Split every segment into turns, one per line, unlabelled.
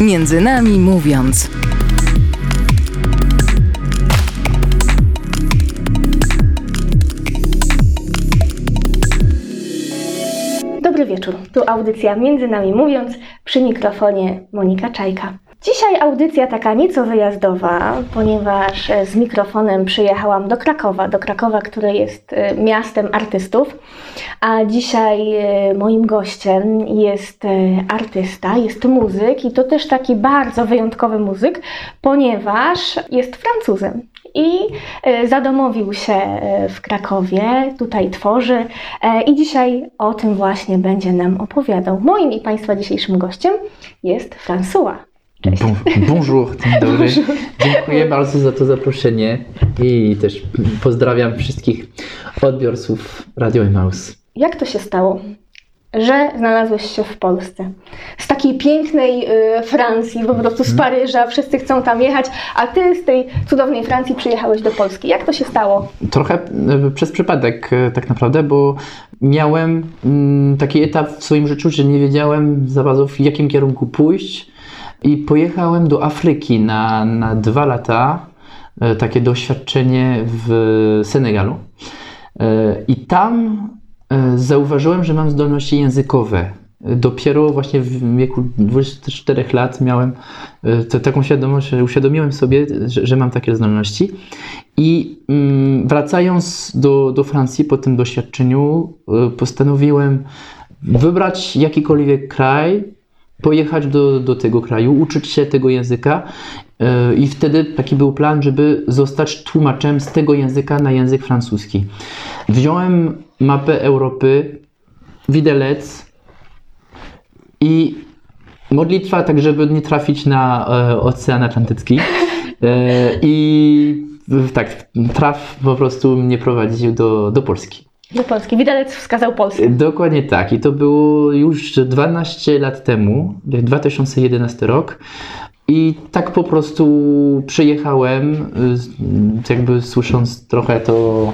Między nami mówiąc.
Dobry wieczór. Tu audycja Między nami mówiąc przy mikrofonie Monika Czajka. Dzisiaj audycja taka nieco wyjazdowa, ponieważ e, z mikrofonem przyjechałam do Krakowa, do Krakowa, które jest e, miastem artystów, a dzisiaj e, moim gościem jest artysta, jest muzyk i to też taki bardzo wyjątkowy muzyk, ponieważ jest Francuzem i zadomowił się w Krakowie, tutaj tworzy i dzisiaj o tym właśnie będzie nam opowiadał. Moim i Państwa dzisiejszym gościem jest François.
Cześć. Bon, bonjour, dzień dobry. Bonjour. Dziękuję bardzo za to zaproszenie i też pozdrawiam wszystkich odbiorców Radio Emaus.
Jak to się stało, że znalazłeś się w Polsce? Z takiej pięknej y, Francji, po prostu z mhm. Paryża, wszyscy chcą tam jechać, a ty z tej cudownej Francji przyjechałeś do Polski. Jak to się stało?
Trochę y, przez przypadek y, tak naprawdę, bo miałem mm, taki etap w swoim życiu, że nie wiedziałem za bardzo w jakim kierunku pójść i pojechałem do Afryki na, na dwa lata, e, takie doświadczenie w Senegalu. E, I tam e, zauważyłem, że mam zdolności językowe. Dopiero właśnie w wieku 24 lat miałem taką świadomość, że uświadomiłem sobie, że, że mam takie zdolności. I mm, wracając do, do Francji po tym doświadczeniu, postanowiłem wybrać jakikolwiek kraj, pojechać do, do tego kraju, uczyć się tego języka e, i wtedy taki był plan, żeby zostać tłumaczem z tego języka na język francuski. Wziąłem mapę Europy, widelec i modlitwa, tak żeby nie trafić na e, Ocean Atlantycki. E, I tak, traf po prostu mnie prowadził do, do Polski.
Do Polski. Widelec wskazał Polskę.
Dokładnie tak. I to było już 12 lat temu, 2011 rok. I tak po prostu przyjechałem, y, jakby słysząc trochę to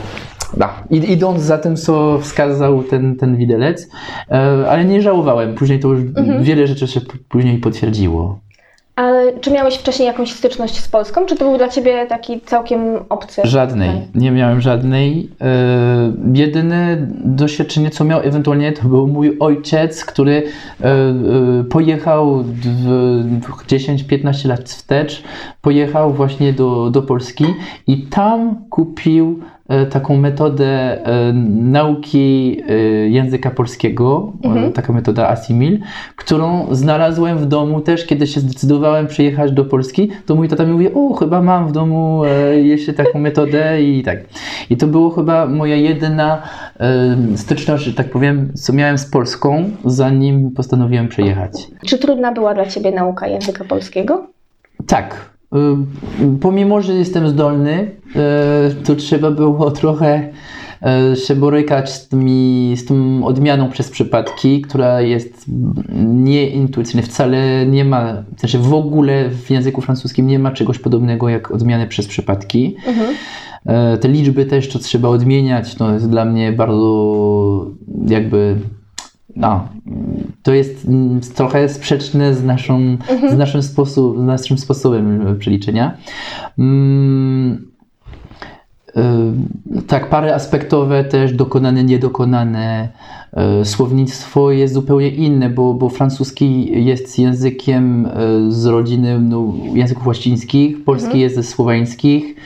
da. Idąc za tym, co wskazał ten, ten widelec, e, ale nie żałowałem. Później to już mhm. wiele rzeczy się później potwierdziło.
Ale czy miałeś wcześniej jakąś styczność z Polską? Czy to był dla Ciebie taki całkiem obcy?
Żadnej. Nie miałem żadnej. E, jedyne doświadczenie, co miał ewentualnie, to był mój ojciec, który e, e, pojechał 10-15 lat wstecz, pojechał właśnie do, do Polski i tam kupił taką metodę e, nauki e, języka polskiego, mhm. taka metoda Asimil, którą znalazłem w domu też, kiedy się zdecydowałem przyjechać do Polski, to mój tata mi mówi, o chyba mam w domu jeszcze taką metodę i tak. I to było chyba moja jedyna styczność, że tak powiem, co miałem z Polską, zanim postanowiłem przyjechać.
Czy trudna była dla Ciebie nauka języka polskiego?
Tak, pomimo, że jestem zdolny, y, to trzeba było trochę y, się borykać z, tymi, z tą odmianą przez przypadki, która jest nieintuicyjna. Wcale nie ma, w sensie w ogóle w języku francuskim nie ma czegoś podobnego jak odmiany przez przypadki. Mhm. Te liczby też, to trzeba odmieniać, to jest dla mnie bardzo jakby no, to jest mm, trochę sprzeczne z, naszą, mhm. z, naszym, sposób, z naszym sposobem przeliczenia. Mm, y, tak, pary aspektowe też, dokonane, niedokonane. Y, słownictwo jest zupełnie inne, bo, bo francuski jest językiem z rodziny no, języków łacińskich, polski mhm. jest ze słoweńskich,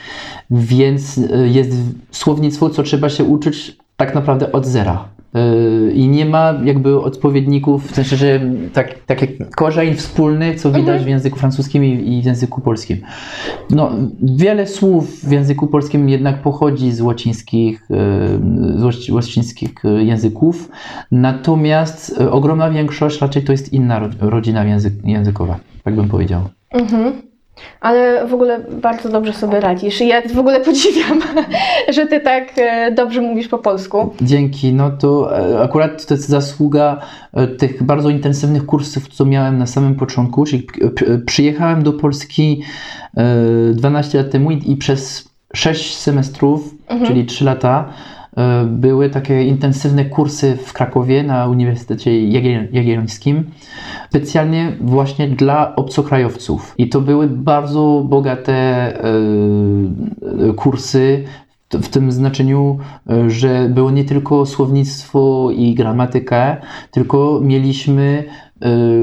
więc jest słownictwo, co trzeba się uczyć tak naprawdę od zera. Yy, I nie ma jakby odpowiedników, w sensie, że tak, tak jak korzeń wspólny, co widać mhm. w języku francuskim i, w języku polskim. No, wiele słów w języku polskim jednak pochodzi z łacińskich, yy, z łacińskich języków, natomiast yy, ogromna większość raczej to jest inna rodzina język, językowa, tak bym powiedział. Mhm.
Ale w ogóle bardzo dobrze sobie radzisz. Ja w ogóle podziwiam, że ty tak e, dobrze mówisz po polsku.
Dzięki. No to e, akurat to jest zasługa e, tych bardzo intensywnych kursów, co miałem na samym początku. Czyli przyjechałem do Polski 12 lat temu i przez 6 semestrów, mhm. czyli 3 lata, były takie intensywne kursy w Krakowie na Uniwersytecie Jagiell- Jagiellońskim, specjalnie właśnie dla obcokrajowców. I to były bardzo bogate e, e, kursy w tym znaczeniu, e, że było nie tylko słownictwo i gramatyka, tylko mieliśmy e,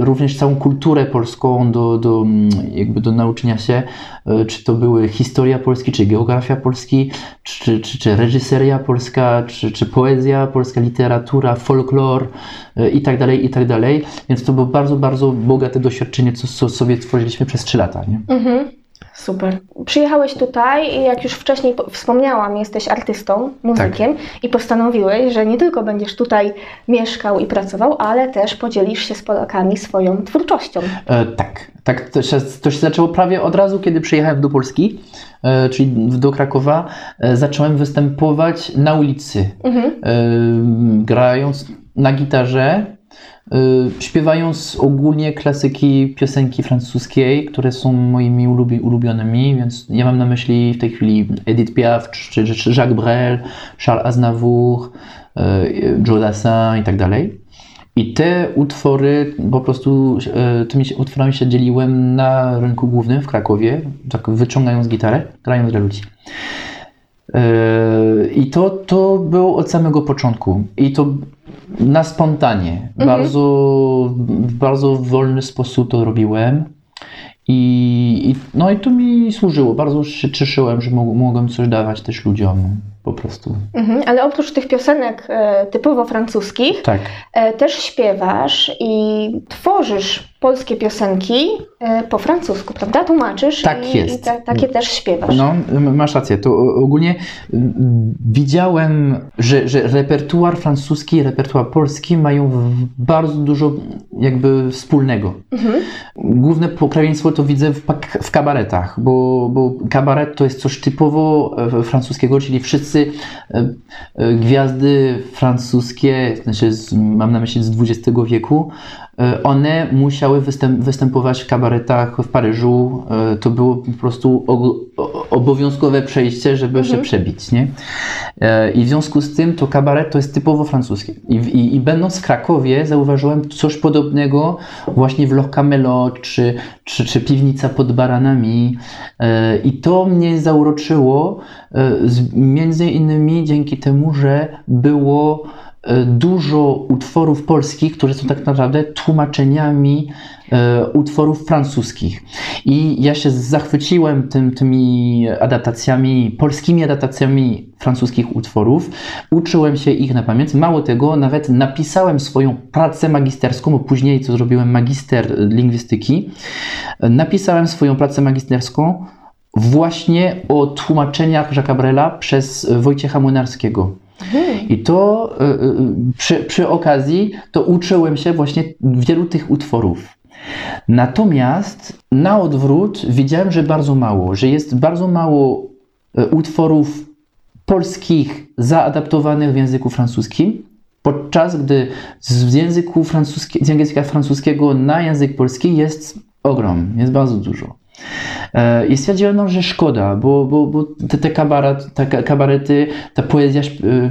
również całą kulturę polską do, do, mm, jakby do nauczenia się, e, czy to były historia Polski, czy geografia Polski, czy, czy, czy reżyseria polska, czy, czy poezja polska, literatura, folklor e, i tak dalej, i tak dalej. Więc to było bardzo, bardzo bogate doświadczenie, co, co sobie tworzyliśmy przez trzy lata. Nie?
Mhm. Super. Przyjechałeś tutaj i jak już wcześniej po- wspomniałam, jesteś artystą, muzykiem i postanowiłeś, że nie tylko będziesz tutaj mieszkał i pracował, ale też podzielisz się z Polakami swoją twórczością.
E, tak, tak to się, to się zaczęło prawie od razu, kiedy przyjechałem do Polski, e, czyli do Krakowa. E, zacząłem występować na ulicy,
Mhm.
e, grając na gitarze, śpiewając ogólnie klasyki piosenki francuskiej, które są moimi ulubi, ulubionymi, więc ja mam na myśli w tej chwili Edith Piaf, czy, czy, Jacques Brel, Charles Aznavour, e, Joe Dassin i tak dalej. I te utwory, po prostu e, tymi utworami się dzieliłem na rynku głównym w Krakowie, tak wyciągając gitarę, grając dla ludzi. I to, to było od samego początku. I to na spontanie. Bardzo, w bardzo wolny sposób to robiłem. I, i, no i to mi służyło. Bardzo się cieszyłem, że mog, mogłem coś dawać też ludziom po prostu.
Mhm. Ale oprócz tych piosenek e, typowo francuskich,
Tak.
e, też śpiewasz i tworzysz polskie piosenki e, po francusku, prawda? Tłumaczysz
Tak
i,
jest.
i ta, takie też śpiewasz.
No, masz rację. To ogólnie widziałem, że, że repertuar francuski i repertuar polski mają bardzo dużo jakby wspólnego.
Mhm.
Główne pokrewieństwo to widzę w, w kabaretach, bo, bo kabaret to jest coś typowo e, francuskiego, czyli wszyscy e, gwiazdy francuskie, znaczy z, mam na myśli z XX wieku, one musiały występ, występować w kabaretach w Paryżu. E, To było po prostu obowiązkowe przejście, żeby się przebić. Nie? E, I w związku z tym to kabaret to jest typowo francuskie. I, i, I będąc w Krakowie zauważyłem coś podobnego właśnie w Loch Camelot czy, czy, czy Piwnica pod Baranami. E, I to mnie zauroczyło e, między innymi dzięki temu, że było e, dużo utworów polskich, które są tak naprawdę tłumaczeniami e, utworów francuskich. I ja się zachwyciłem tym, tymi adaptacjami, polskimi adaptacjami francuskich utworów. Uczyłem się ich na pamięć. Mało tego, nawet napisałem swoją pracę magisterską, bo później co zrobiłem magister lingwistyki. Napisałem swoją pracę magisterską właśnie o tłumaczeniach Jacques'a Brela przez Wojciecha Młynarskiego. I to y, y, przy, przy okazji to uczyłem się właśnie wielu tych utworów. Natomiast na odwrót widziałem, że bardzo mało, że jest bardzo mało y, utworów polskich zaadaptowanych w języku francuskim, podczas gdy z języka francuskiego na język polski jest ogrom, jest bardzo dużo. E, I stwierdziłem, no, że szkoda, bo, bo, bo te, te, kabaret, te ka- kabarety, ta poezja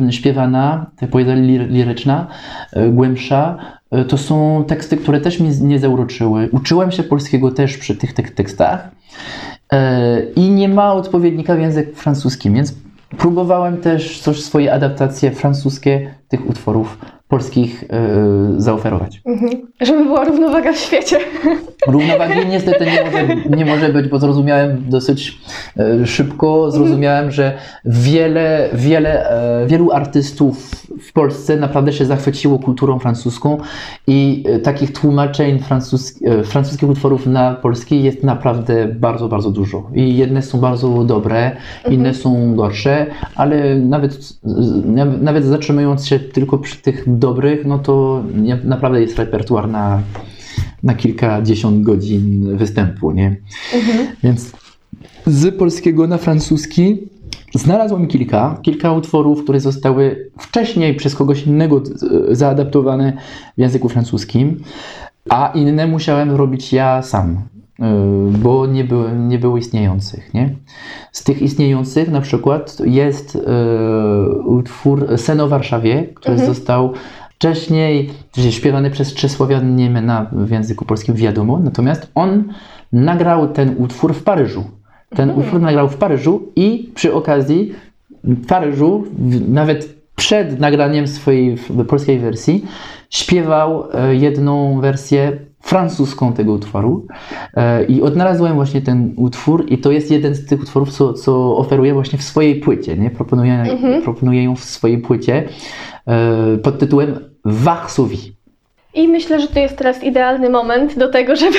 e, śpiewana, ta poezja lir- liryczna, e, głębsza, to są teksty, które też z- nie zauroczyły. Uczyłem się polskiego też przy tych tek- tekstach i nie ma odpowiednika w języku francuskim, więc próbowałem też coś, swoje adaptacje francuskie tych utworów polskich e, zaoferować.
Mhm. Żeby była równowaga w świecie.
Równowagi niestety nie może, nie może być, bo zrozumiałem dosyć e, szybko, zrozumiałem, że wiele, wiele, e, wielu artystów w Polsce naprawdę się zachwyciło kulturą francuską i e, takich tłumaczeń francusk, e, francuskich utworów na polski jest naprawdę bardzo, bardzo dużo. I jedne są bardzo dobre, inne są gorsze, ale nawet, nawet- zatrzymując się tylko przy tych dobrych, no to naprawdę jest repertuar na na kilkadziesiąt godzin występu, nie? Więc z polskiego na francuski znalazłem kilka, kilka utworów, które zostały wcześniej przez kogoś innego e, zaadaptowane w języku francuskim, a inne musiałem robić ja sam. Bo nie były, nie było istniejących. Nie? Z tych istniejących na przykład jest utwór Sen o Warszawie, który mhm. został wcześniej śpiewany przez Czesławian Niemena w języku polskim wiadomo, natomiast on nagrał ten utwór w Paryżu. Ten mhm. utwór nagrał w Paryżu i przy okazji w Paryżu, nawet przed nagraniem swojej polskiej wersji, śpiewał e, jedną wersję francuską tego utworu e, i odnalazłem właśnie ten utwór i to jest jeden z tych utworów, co, co oferuję właśnie w swojej płycie, nie? Proponuję, mhm. proponuję ją w swojej płycie e, pod tytułem Varsovie.
I myślę, że to jest teraz idealny moment do tego, żeby,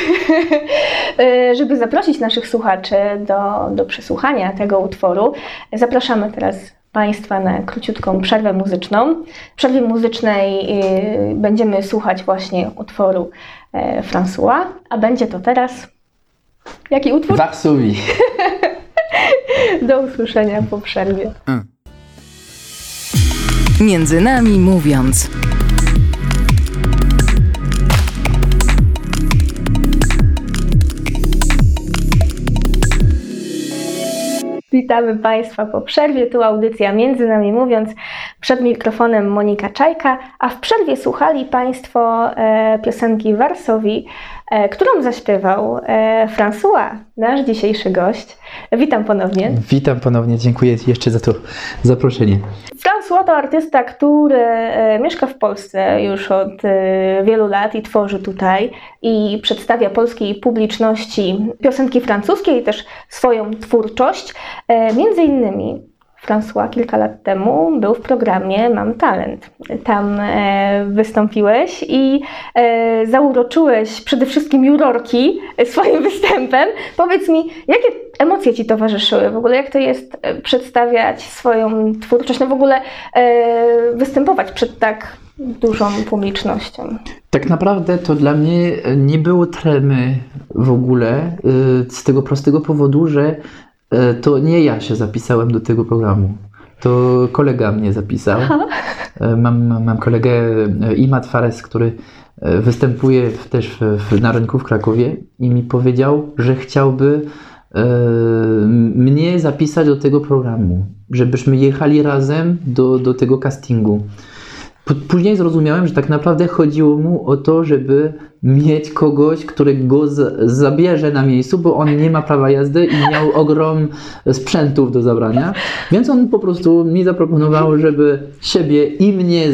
e, żeby zaprosić naszych słuchaczy do, do przesłuchania tego utworu. Zapraszamy teraz Państwa na króciutką przerwę muzyczną. W przerwie muzycznej będziemy słuchać właśnie utworu François, a będzie to teraz. Jaki utwór?
Varsovie.
do usłyszenia po przerwie.
Między nami mówiąc.
Witamy Państwa po przerwie. Tu audycja Między Nami Mówiąc. Przed mikrofonem Monika Czajka, a w przerwie słuchali Państwo e, piosenki Warsowi, e, którą zaśpiewał e, François, nasz dzisiejszy gość. Witam ponownie.
Witam ponownie, dziękuję jeszcze za to zaproszenie.
François to artysta, który mieszka w Polsce już od wielu lat i tworzy tutaj i przedstawia polskiej publiczności piosenki francuskie i też swoją twórczość. Między innymi François kilka lat temu był w programie Mam Talent. Tam e, wystąpiłeś i e, zauroczyłeś przede wszystkim jurorki swoim występem. Powiedz mi, jakie emocje Ci towarzyszyły? W ogóle jak to jest e, przedstawiać swoją twórczość, no w ogóle e, występować przed tak dużą publicznością?
Tak naprawdę to dla mnie nie było tremy w ogóle, e, z tego prostego powodu, że E, to nie ja się zapisałem do tego programu. To kolega mnie zapisał. E, mam, mam kolegę e, Imat Fares, który występuje też w, na rynku w Krakowie i mi powiedział, że chciałby mnie zapisać do tego programu, żebyśmy jechali razem do, do tego castingu. Później zrozumiałem, że tak naprawdę chodziło mu o to, żeby mieć kogoś, który go zabierze na miejscu, bo on nie ma prawa jazdy i miał ogrom sprzętów do zabrania. Więc on po prostu mi zaproponował, żeby siebie i mnie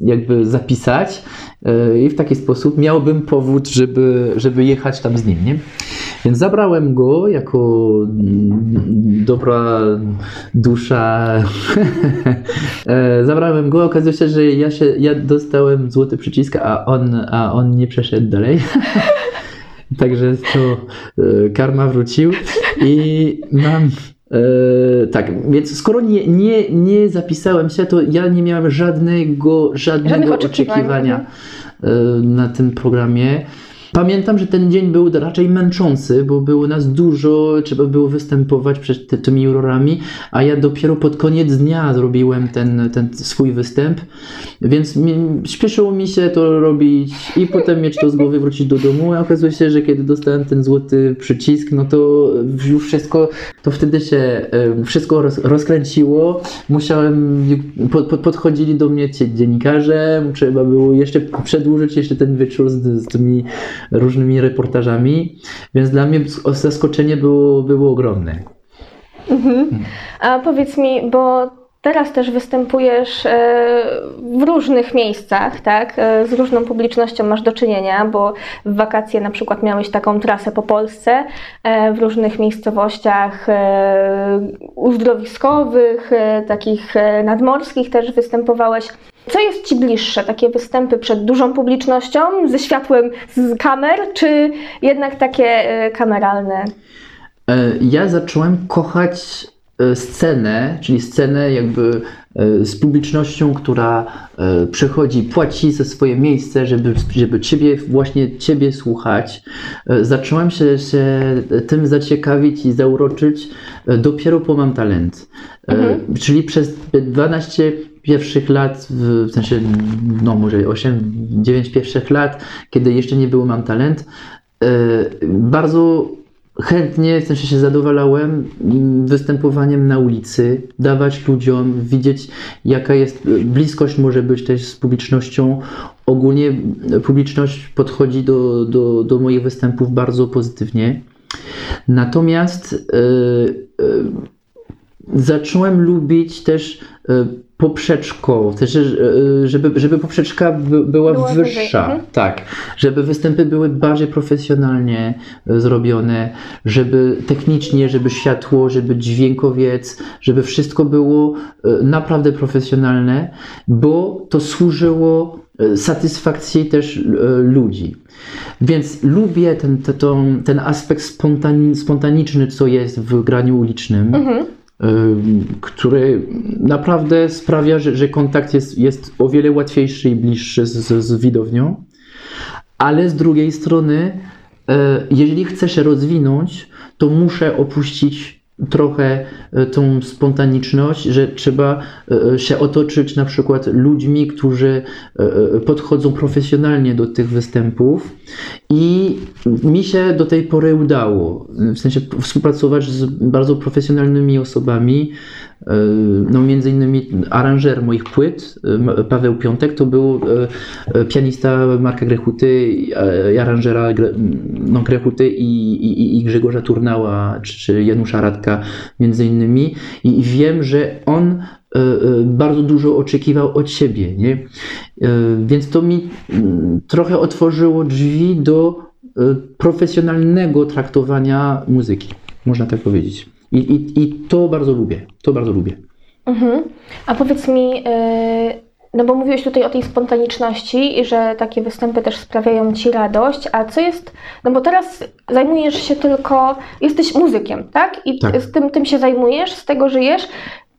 jakby zapisać e, i w taki sposób miałbym powód, żeby, żeby jechać tam z nim. Nie? Więc zabrałem go jako dobra dusza. E, zabrałem go, okazuje się, że ja, się, ja dostałem złoty przycisk, a on, a on nie przeszedł dalej. Także to e, karma wrócił i mam. E, tak, więc skoro nie, nie, nie zapisałem się, to ja nie miałem żadnego, żadnego oczekiwania e, na tym programie. Pamiętam, że ten dzień był raczej męczący, bo było nas dużo, trzeba było występować przed ty, tymi jurorami, a ja dopiero pod koniec dnia zrobiłem ten, ten swój występ, więc mi, śpieszyło mi się to robić i potem mieć to z głowy, wrócić do domu, a okazuje się, że kiedy dostałem ten złoty przycisk, no to już wszystko, to wtedy się wszystko roz, rozkręciło, musiałem, pod, pod, podchodzili do mnie ci dziennikarze, trzeba było jeszcze przedłużyć jeszcze ten wieczór z, z tymi różnymi reportażami, więc dla mnie zaskoczenie było, było ogromne.
Mhm. A powiedz mi, bo Teraz też występujesz e, w różnych miejscach, tak? E, z różną publicznością masz do czynienia, bo w wakacje na przykład miałeś taką trasę po Polsce, e, w różnych miejscowościach uzdrowiskowych, takich nadmorskich też występowałeś. Co jest Ci bliższe? Takie występy przed dużą publicznością, ze światłem z kamer, czy jednak takie kameralne?
Ja zacząłem kochać scenę, czyli scenę jakby e, z publicznością, która e, przychodzi, płaci za swoje miejsce, żeby, żeby ciebie, właśnie ciebie słuchać. Zacząłem się, się tym zaciekawić i zauroczyć dopiero po Mam Talent. Mhm. Czyli przez 12 pierwszych lat, w sensie, no może 8, 9 pierwszych lat, kiedy jeszcze nie było Mam Talent, e, bardzo chętnie, w sensie się zadowalałem mm, występowaniem na ulicy, dawać ludziom, widzieć jaka jest bliskość może być też z publicznością. Ogólnie publiczność podchodzi do, do, do moich występów bardzo pozytywnie. Natomiast e, e, zacząłem lubić też e, poprzeczko, też, e, żeby, żeby poprzeczka by, była wyższa,
mhm.
tak, żeby występy były bardziej profesjonalnie e, zrobione, żeby technicznie, żeby światło, żeby dźwiękowiec, żeby wszystko było e, naprawdę profesjonalne, bo to służyło satysfakcji też ludzi. Więc lubię ten, ten, ten aspekt spontani, spontaniczny, co jest w graniu ulicznym
Mhm.
Ym, który naprawdę sprawia, że, że kontakt jest, jest o wiele łatwiejszy i bliższy z, z, widownią. Ale z drugiej strony, e, jeżeli chcę się rozwinąć, to muszę opuścić trochę e, tą spontaniczność, że trzeba e, się otoczyć na przykład ludźmi, którzy e, e, podchodzą profesjonalnie do tych występów. I mi się do tej pory udało, w sensie współpracować z bardzo profesjonalnymi osobami, e, no między innymi aranżer moich płyt, e, Paweł Piątek, to był e, e, pianista Marka Grechuty e, aranżera no, Grechuty i, i, i Grzegorza Turnała, czy, czy Janusza Radka między innymi i, wiem, że on e, e, bardzo dużo oczekiwał od siebie, nie? E, Więc to mi mm, trochę otworzyło drzwi do profesjonalnego traktowania muzyki, można tak powiedzieć. I, i, I to bardzo lubię, to bardzo lubię.
Mhm. A powiedz mi, yy, no bo mówiłeś tutaj o tej spontaniczności i że takie występy też sprawiają Ci radość, a co jest, no bo teraz zajmujesz się tylko, jesteś muzykiem, tak? I
Tak.
z tym, tym się zajmujesz, z tego żyjesz.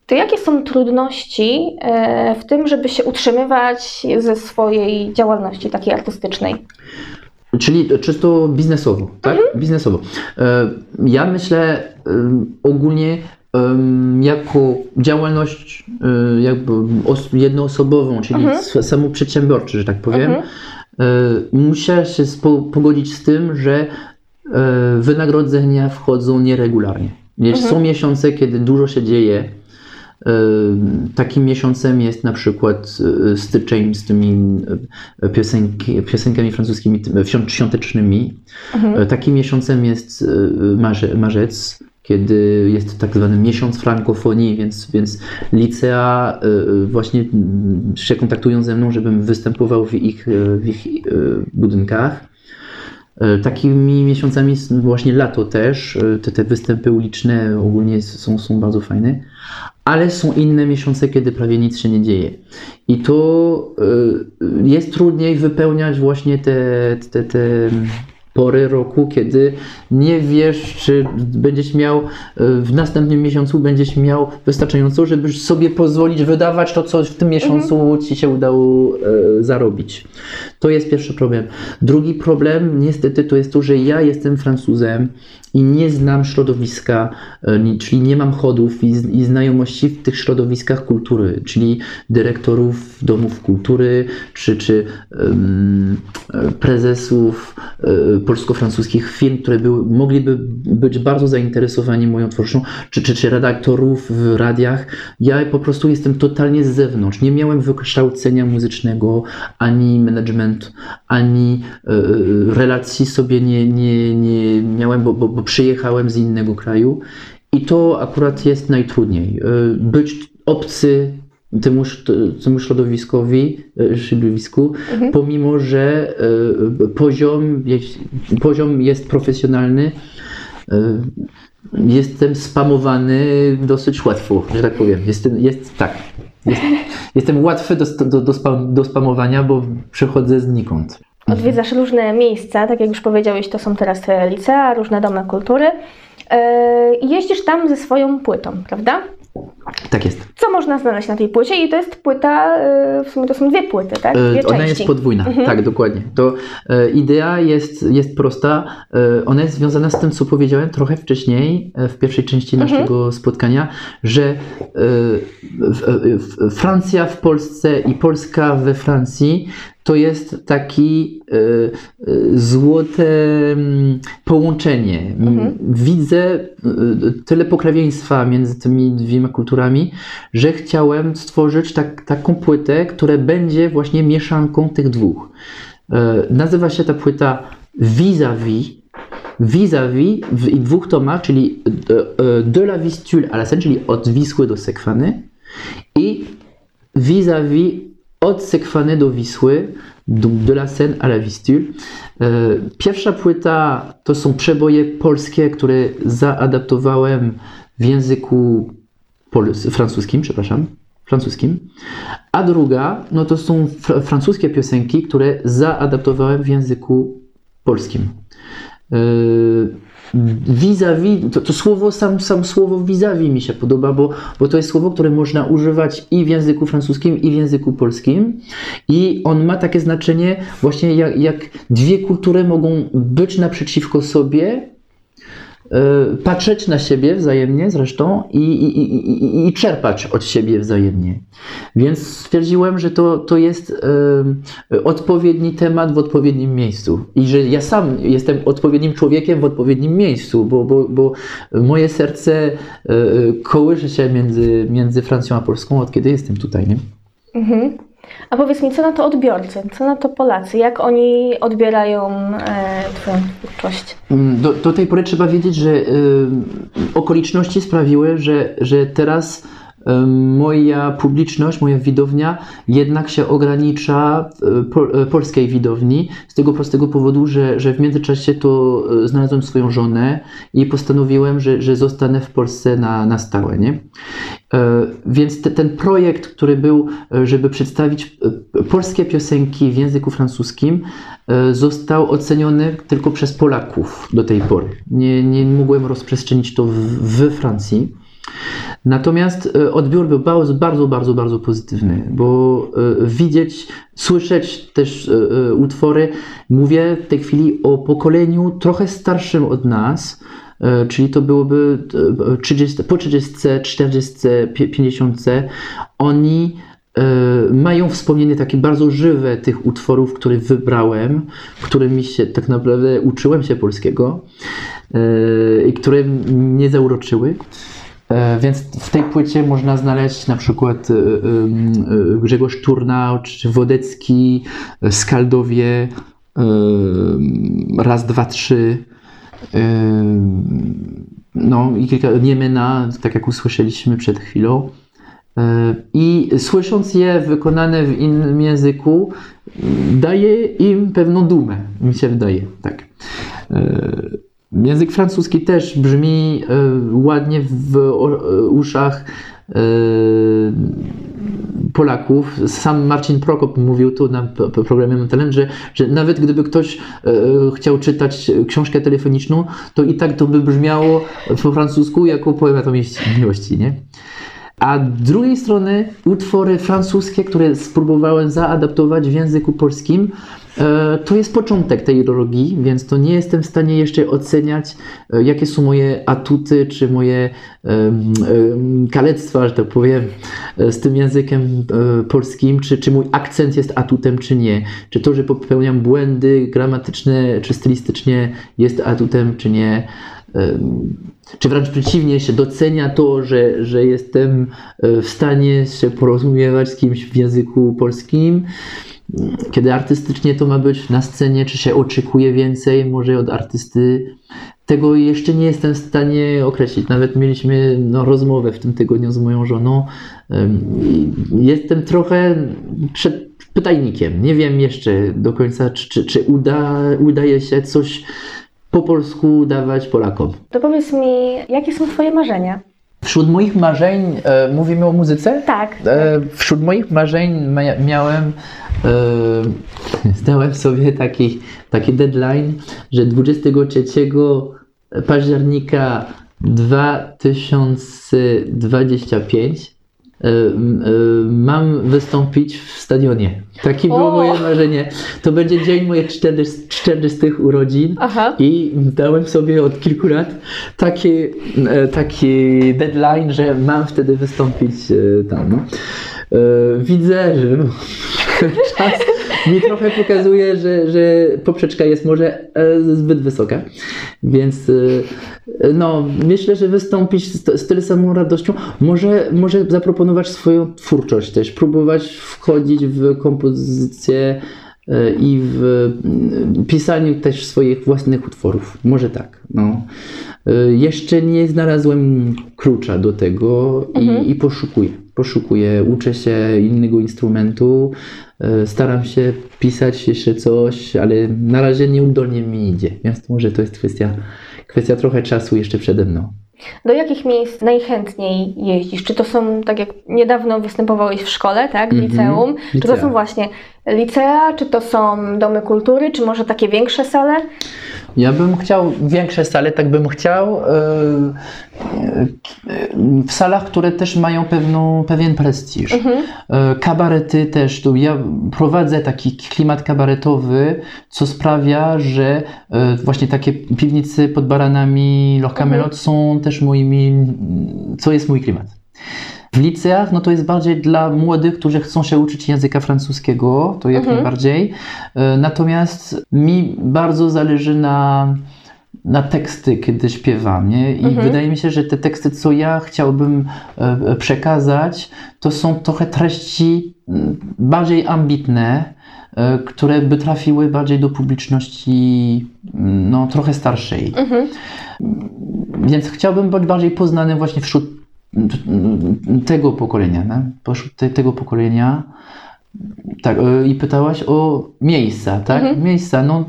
To jakie są trudności yy, w tym, żeby się utrzymywać ze swojej działalności takiej artystycznej?
Czyli czysto biznesowo, tak? Biznesowo. E, Ja myślę e, ogólnie jako działalność e, jakby os- jednoosobową, czyli
Mhm.
samoprzedsiębiorczy, że tak powiem,
Mhm.
muszę się pogodzić z tym, że e, wynagrodzenia wchodzą nieregularnie.
Mhm.
Są miesiące, kiedy dużo się dzieje. Takim miesiącem jest na przykład styczeń z tymi piosenki, piosenkami francuskimi świątecznymi.
Mhm.
Takim miesiącem jest marze, marzec, kiedy jest tak zwany miesiąc frankofonii, więc, więc licea e, e, właśnie mm, się kontaktują ze mną, żebym występował w ich, e, w ich budynkach. Takimi miesiącami właśnie lato też. Te, te występy uliczne ogólnie są, są bardzo fajne. Ale są inne miesiące, kiedy prawie nic się nie dzieje. I to jest trudniej wypełniać właśnie te, te, te pory roku, kiedy nie wiesz, czy będziesz miał e, w następnym miesiącu będziesz miał wystarczająco, żeby sobie pozwolić wydawać to, co w tym miesiącu ci się udało e, zarobić. To jest pierwszy problem. Drugi problem, niestety, to jest to, że ja jestem Francuzem i nie znam środowiska, e, czyli nie mam chodów i, i znajomości w tych środowiskach kultury, czyli dyrektorów domów kultury, czy, czy e, prezesów e, polsko-francuskich firm, które były, mogliby być bardzo zainteresowani moją twórczością, czy, czy, czy redaktorów w radiach. Ja po prostu jestem totalnie z zewnątrz. Nie miałem wykształcenia muzycznego, ani management, ani relacji sobie nie, nie, nie miałem, bo, bo, bo przyjechałem z innego kraju. I to akurat jest najtrudniej. E, Być obcy temu, temu środowiskowi, e, środowisku,
Mhm.
pomimo że e, poziom jest, poziom jest profesjonalny, jestem spamowany dosyć łatwo, że tak powiem. Jestem, jest, tak, jest, jestem łatwy do, do, do, spam, do spamowania, bo przychodzę znikąd.
Odwiedzasz różne miejsca, tak jak już powiedziałeś, to są teraz te licea, różne domy kultury. Yy, I jeździsz tam ze swoją płytą, prawda?
Tak jest.
Co można znaleźć na tej płycie? I to jest płyta, y, w sumie to są dwie płyty, tak?
E,
Dwie
Ona
części.
jest podwójna,
Mhm.
tak, dokładnie. To e, idea jest, jest prosta. E, ona jest związana z tym, co powiedziałem trochę wcześniej, e, w pierwszej części
Mhm.
naszego spotkania, że e, Francja w Polsce i Polska we Francji to jest taki e, e, złote mm, połączenie. M,
Mhm.
Widzę e, tyle pokrewieństwa między tymi dwiema kulturami, że chciałem stworzyć tak, taką płytę, która będzie właśnie mieszanką tych dwóch. Nazywa się ta płyta Vis-a-vis. Vis-a-vis w dwóch tomach, czyli De la Vistule à la Seine, czyli od Wisły do Sekwany i vis-a-vis od Sekwany do Wisły, donc de la Seine à la Vistule. E, Pierwsza płyta to są przeboje polskie, które zaadaptowałem w języku pols- francuskim, przepraszam, francuskim. A druga, no to są fr- francuskie piosenki, które zaadaptowałem w języku polskim. Yy, Vis-a-vis, to, to słowo, sam, sam słowo vis-a-vis mi się podoba, bo, bo to jest słowo, które można używać i w języku francuskim, i w języku polskim. I on ma takie znaczenie, właśnie jak, jak dwie kultury mogą być naprzeciwko sobie, patrzeć na siebie wzajemnie zresztą i, i, i, i, czerpać od siebie wzajemnie. Więc stwierdziłem, że to, to jest e, odpowiedni temat w odpowiednim miejscu i że ja sam jestem odpowiednim człowiekiem w odpowiednim miejscu, bo, bo, bo moje serce e, kołysze się między, między Francją a Polską od kiedy jestem tutaj. Nie?
Mhm. A powiedz mi, co na to odbiorcy, co na to Polacy? Jak oni odbierają e, Twoją twórczość?
Mm, Do, do tej pory trzeba wiedzieć, że okoliczności sprawiły, że, że teraz moja publiczność, moja widownia jednak się ogranicza po, y, polskiej widowni z tego prostego powodu, że, że w międzyczasie to y, znalazłem swoją żonę i postanowiłem, że, że zostanę w Polsce na, na stałe. Nie? E, Więc te, ten projekt, który był, e, żeby przedstawić e, polskie piosenki w języku francuskim, e, został oceniony tylko przez Polaków do tej pory. Nie, nie mogłem rozprzestrzenić to w, we Francji. Natomiast e, odbiór był bardzo, bardzo, bardzo, bardzo pozytywny, bo e, widzieć, słyszeć też e, utwory, mówię w tej chwili o pokoleniu trochę starszym od nas, czyli to byłoby e, 30, po 30, 40, pi- 50. Oni mają wspomnienie takie bardzo żywe tych utworów, które wybrałem, którymi się tak naprawdę uczyłem się polskiego i które mnie zauroczyły. E, Więc w tej płycie można znaleźć na przykład e, e, Grzegorz Turna, czy Wodecki, Skaldowie, raz, dwa, trzy. No i kilka Niemena, tak jak usłyszeliśmy przed chwilą. I słysząc je wykonane w innym języku, daje im pewną dumę, mi się wydaje. Tak. Język francuski też brzmi yy, ładnie w o- uszach yy, Polaków. Sam Marcin Prokop mówił tu na programie Mam Talent, że, że nawet gdyby ktoś chciał czytać książkę telefoniczną, to i tak to by brzmiało po francusku jako poemat o miłości, nie? A z drugiej strony utwory francuskie, które spróbowałem zaadaptować w języku polskim, to jest początek tej drogi, więc to nie jestem w stanie jeszcze oceniać, e, jakie są moje atuty, czy moje kalectwa, że tak powiem, e, z tym językiem e, polskim, czy, czy mój akcent jest atutem, czy nie. Czy to, że popełniam błędy gramatyczne, czy stylistycznie jest atutem, czy nie. Czy wręcz przeciwnie, się docenia to, że, że jestem e, w stanie się porozumiewać z kimś w języku polskim. Kiedy artystycznie to ma być na scenie, czy się oczekuje więcej może od artysty, tego jeszcze nie jestem w stanie określić. Nawet mieliśmy no, rozmowę w tym tygodniu z moją żoną. Jestem trochę przed pytajnikiem. Nie wiem jeszcze do końca, czy, czy, czy uda, udaje się coś po polsku dawać Polakom.
To powiedz mi, jakie są Twoje marzenia?
Wśród moich marzeń, e, mówimy o muzyce?
Tak.
E, wśród moich marzeń mia- miałem, e, zdałem sobie taki, taki deadline, że 23 października 2025 e, m, e, mam wystąpić w stadionie. Takie było
O!
moje marzenie. To będzie dzień moich 40, 40 urodzin.
Aha.
I dałem sobie od kilku lat taki, e, taki deadline, że mam wtedy wystąpić e, tam. E, Widzę, że czas mi trochę pokazuje, że, że poprzeczka jest może e, zbyt wysoka. Więc e, no, myślę, że wystąpić z, z tyle samą radością. Może, może zaproponować swoją twórczość też, próbować wchodzić w kompozycję e, i w pisaniu też swoich własnych utworów. Może tak. No. Jeszcze nie znalazłem klucza do tego i, i poszukuję. Poszukuję, uczę się innego instrumentu, e, staram się pisać jeszcze coś, ale na razie nieudolnie mi idzie, więc może to jest kwestia, kwestia trochę czasu jeszcze przede mną.
Do jakich miejsc najchętniej jeździsz? Czy to są, tak jak niedawno występowałeś w szkole, tak, w
Mhm.
liceum? Czy to są właśnie licea, czy to są domy kultury, czy może takie większe sale?
Ja bym chciał większe sale, tak bym chciał. e, e, W salach, które też mają pewną, pewien prestiż. E, Kabarety też. Tu ja prowadzę taki klimat kabaretowy, co sprawia, że właśnie takie piwnice pod baranami, Loch Camelot są też moimi, co jest mój klimat. W liceach no to jest bardziej dla młodych, którzy chcą się uczyć języka francuskiego, to jak najbardziej. E, Natomiast mi bardzo zależy na, na teksty, kiedy śpiewam. Nie? I wydaje mi się, że te teksty, co ja chciałbym e, przekazać, to są trochę treści mm, bardziej ambitne, e, które by trafiły bardziej do publiczności mm, no, trochę starszej. Więc chciałbym być bardziej poznany właśnie wśród tego pokolenia, nie? Te, tego pokolenia. Tak, e, i pytałaś o miejsca, tak? Miejsca, no.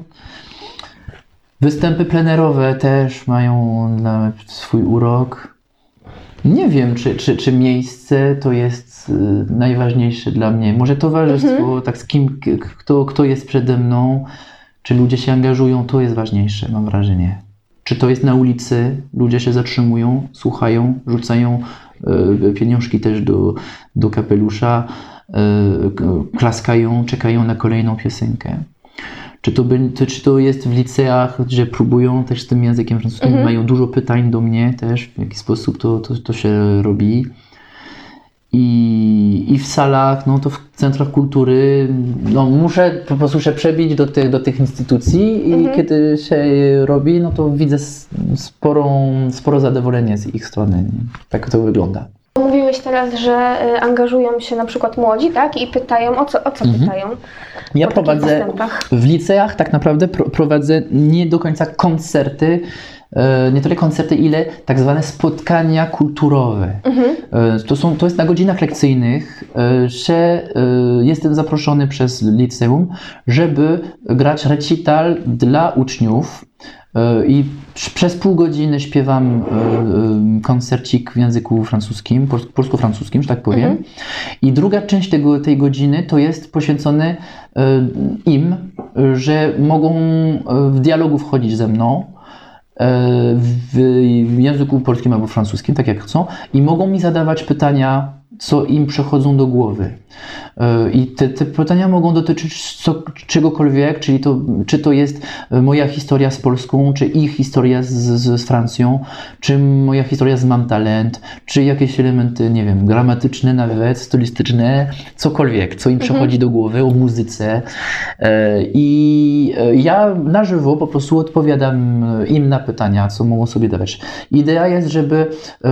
Występy plenerowe też mają swój urok. Nie wiem, czy, czy, czy miejsce to jest y, najważniejsze dla mnie. Może towarzystwo, tak z kim, kto, kto jest przede mną, czy ludzie się angażują, to jest ważniejsze, mam wrażenie. Czy to jest na ulicy, ludzie się zatrzymują, słuchają, rzucają e, pieniążki też do, do kapelusza, e, klaskają, czekają na kolejną piosenkę. Czy to, by, to, czy to jest w liceach, że próbują też z tym językiem francuskim, mają dużo pytań do mnie też, w jaki sposób to, to, to się robi. I, I w salach, no to w centrach kultury, no muszę po prostu przebić do tych, do tych instytucji i kiedy się robi, no to widzę sporą, sporo zadowolenie z ich strony. Nie? Tak to wygląda.
Mówiłeś teraz, że y, angażują się na przykład młodzi, tak? I pytają, o co, o co pytają?
Mhm. Ja
po takich
prowadzę w liceach tak naprawdę pro, prowadzę nie do końca koncerty, e, nie tyle koncerty, ile tak zwane spotkania kulturowe. E, To, są, to jest na godzinach lekcyjnych, że jestem zaproszony przez liceum, żeby grać recital dla uczniów. E, I przez pół godziny śpiewam e, e, koncercik w języku francuskim, pols- polsko-francuskim, że tak powiem. I druga część tego, tej godziny to jest poświęcony im, że mogą w dialogu wchodzić ze mną w języku polskim albo francuskim, tak jak chcą, i mogą mi zadawać pytania, co im przychodzą do głowy. E, I te, te pytania mogą dotyczyć co, czegokolwiek, czyli to, czy to jest e, moja historia z Polską, czy ich historia z, z, Francją, czy moja historia z Mam Talent, czy jakieś elementy, nie wiem, gramatyczne nawet, stylistyczne, cokolwiek, co im przychodzi do głowy o muzyce. E, I ja na żywo po prostu odpowiadam im na pytania, co mogą sobie dawać. Idea jest, żeby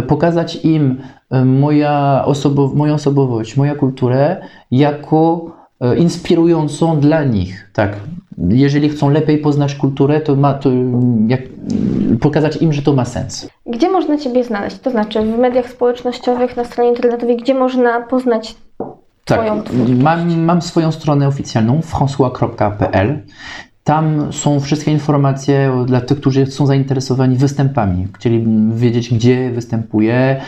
pokazać im moja osobo- moją osobowość, moją kulturę jako e, inspirującą dla nich. Tak. Jeżeli chcą lepiej poznać kulturę, to, ma, to mm, jak, pokazać im, że to ma sens.
Gdzie można Ciebie znaleźć? To znaczy w mediach społecznościowych, na stronie internetowej, gdzie można poznać
Tak, mam, mam swoją stronę oficjalną françois.pl Tam są wszystkie informacje dla tych, którzy są zainteresowani występami. Chcieli wiedzieć, gdzie występuję, e,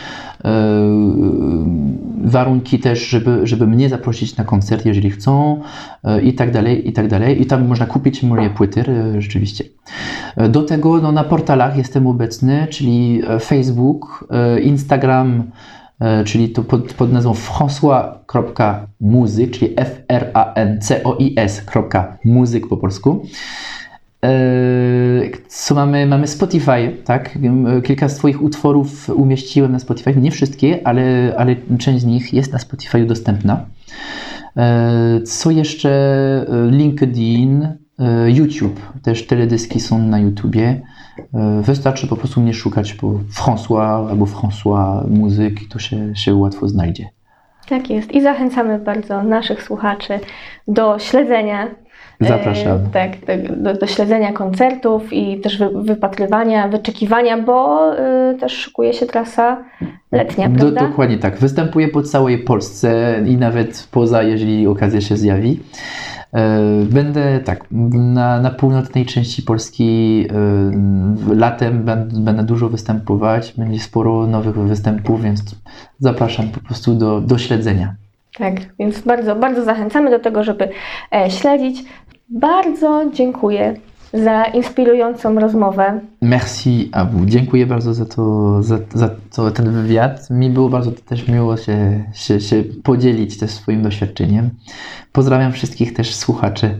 warunki też, żeby, żeby mnie zaprosić na koncert, jeżeli chcą e, i tak dalej, i tak dalej. I tam można kupić moje płyty, e, rzeczywiście. Do tego no, na portalach jestem obecny, czyli Facebook, Instagram, czyli to pod, pod nazwą françois.muzyk, czyli f-r-a-n-c-o-i-s.muzyk po polsku. E, Co mamy? Mamy Spotify, tak? E, Kilka z Twoich utworów umieściłem na Spotify. Nie wszystkie, ale, ale część z nich jest na Spotify dostępna. E, Co jeszcze? E, LinkedIn, e, YouTube. Też teledyski są na YouTubie. E, Wystarczy po prostu mnie szukać po François albo François Muzyk i to się, się łatwo znajdzie.
Tak jest. I zachęcamy bardzo naszych słuchaczy do śledzenia.
Zapraszamy.
E, tak, tak, do, do śledzenia koncertów i też wy, wypatrywania, wyczekiwania, bo e, też szykuje się trasa letnia,
Do,
prawda?
dokładnie tak. Występuję po całej Polsce i nawet poza, jeżeli okazja się zjawi. E, Będę tak, na, na północnej części Polski e, latem będę, będę dużo występować. Będzie sporo nowych występów, więc zapraszam po prostu do, do śledzenia.
Tak, więc bardzo, bardzo zachęcamy do tego, żeby e, śledzić. Bardzo dziękuję za inspirującą rozmowę.
Merci à vous. Dziękuję bardzo za, to, za, za to, ten wywiad. Mi było bardzo też miło się, się, się podzielić też swoim doświadczeniem. Pozdrawiam wszystkich też słuchaczy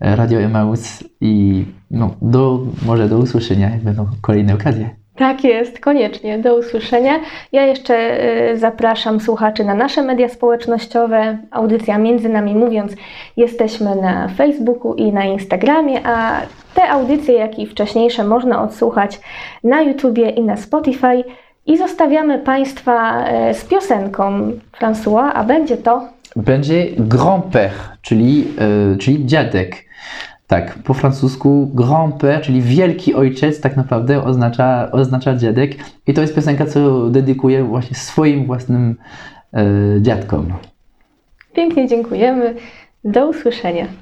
e, Radio Emaus i no, do, może do usłyszenia, jak będą kolejne okazje.
Tak jest, koniecznie. Do usłyszenia. Ja jeszcze e, zapraszam słuchaczy na nasze media społecznościowe. Audycja Między Nami Mówiąc. Jesteśmy na Facebooku i na Instagramie, a te audycje, jak i wcześniejsze, można odsłuchać na YouTubie i na Spotify. I zostawiamy Państwa e, z piosenką François, a będzie to
Będzie grand-père, czyli, e, czyli dziadek. Tak, po francusku grand-père, czyli wielki ojciec, tak naprawdę oznacza, oznacza dziadek. I to jest piosenka, co dedykuję właśnie swoim własnym e, dziadkom.
pięknie dziękujemy. Do usłyszenia.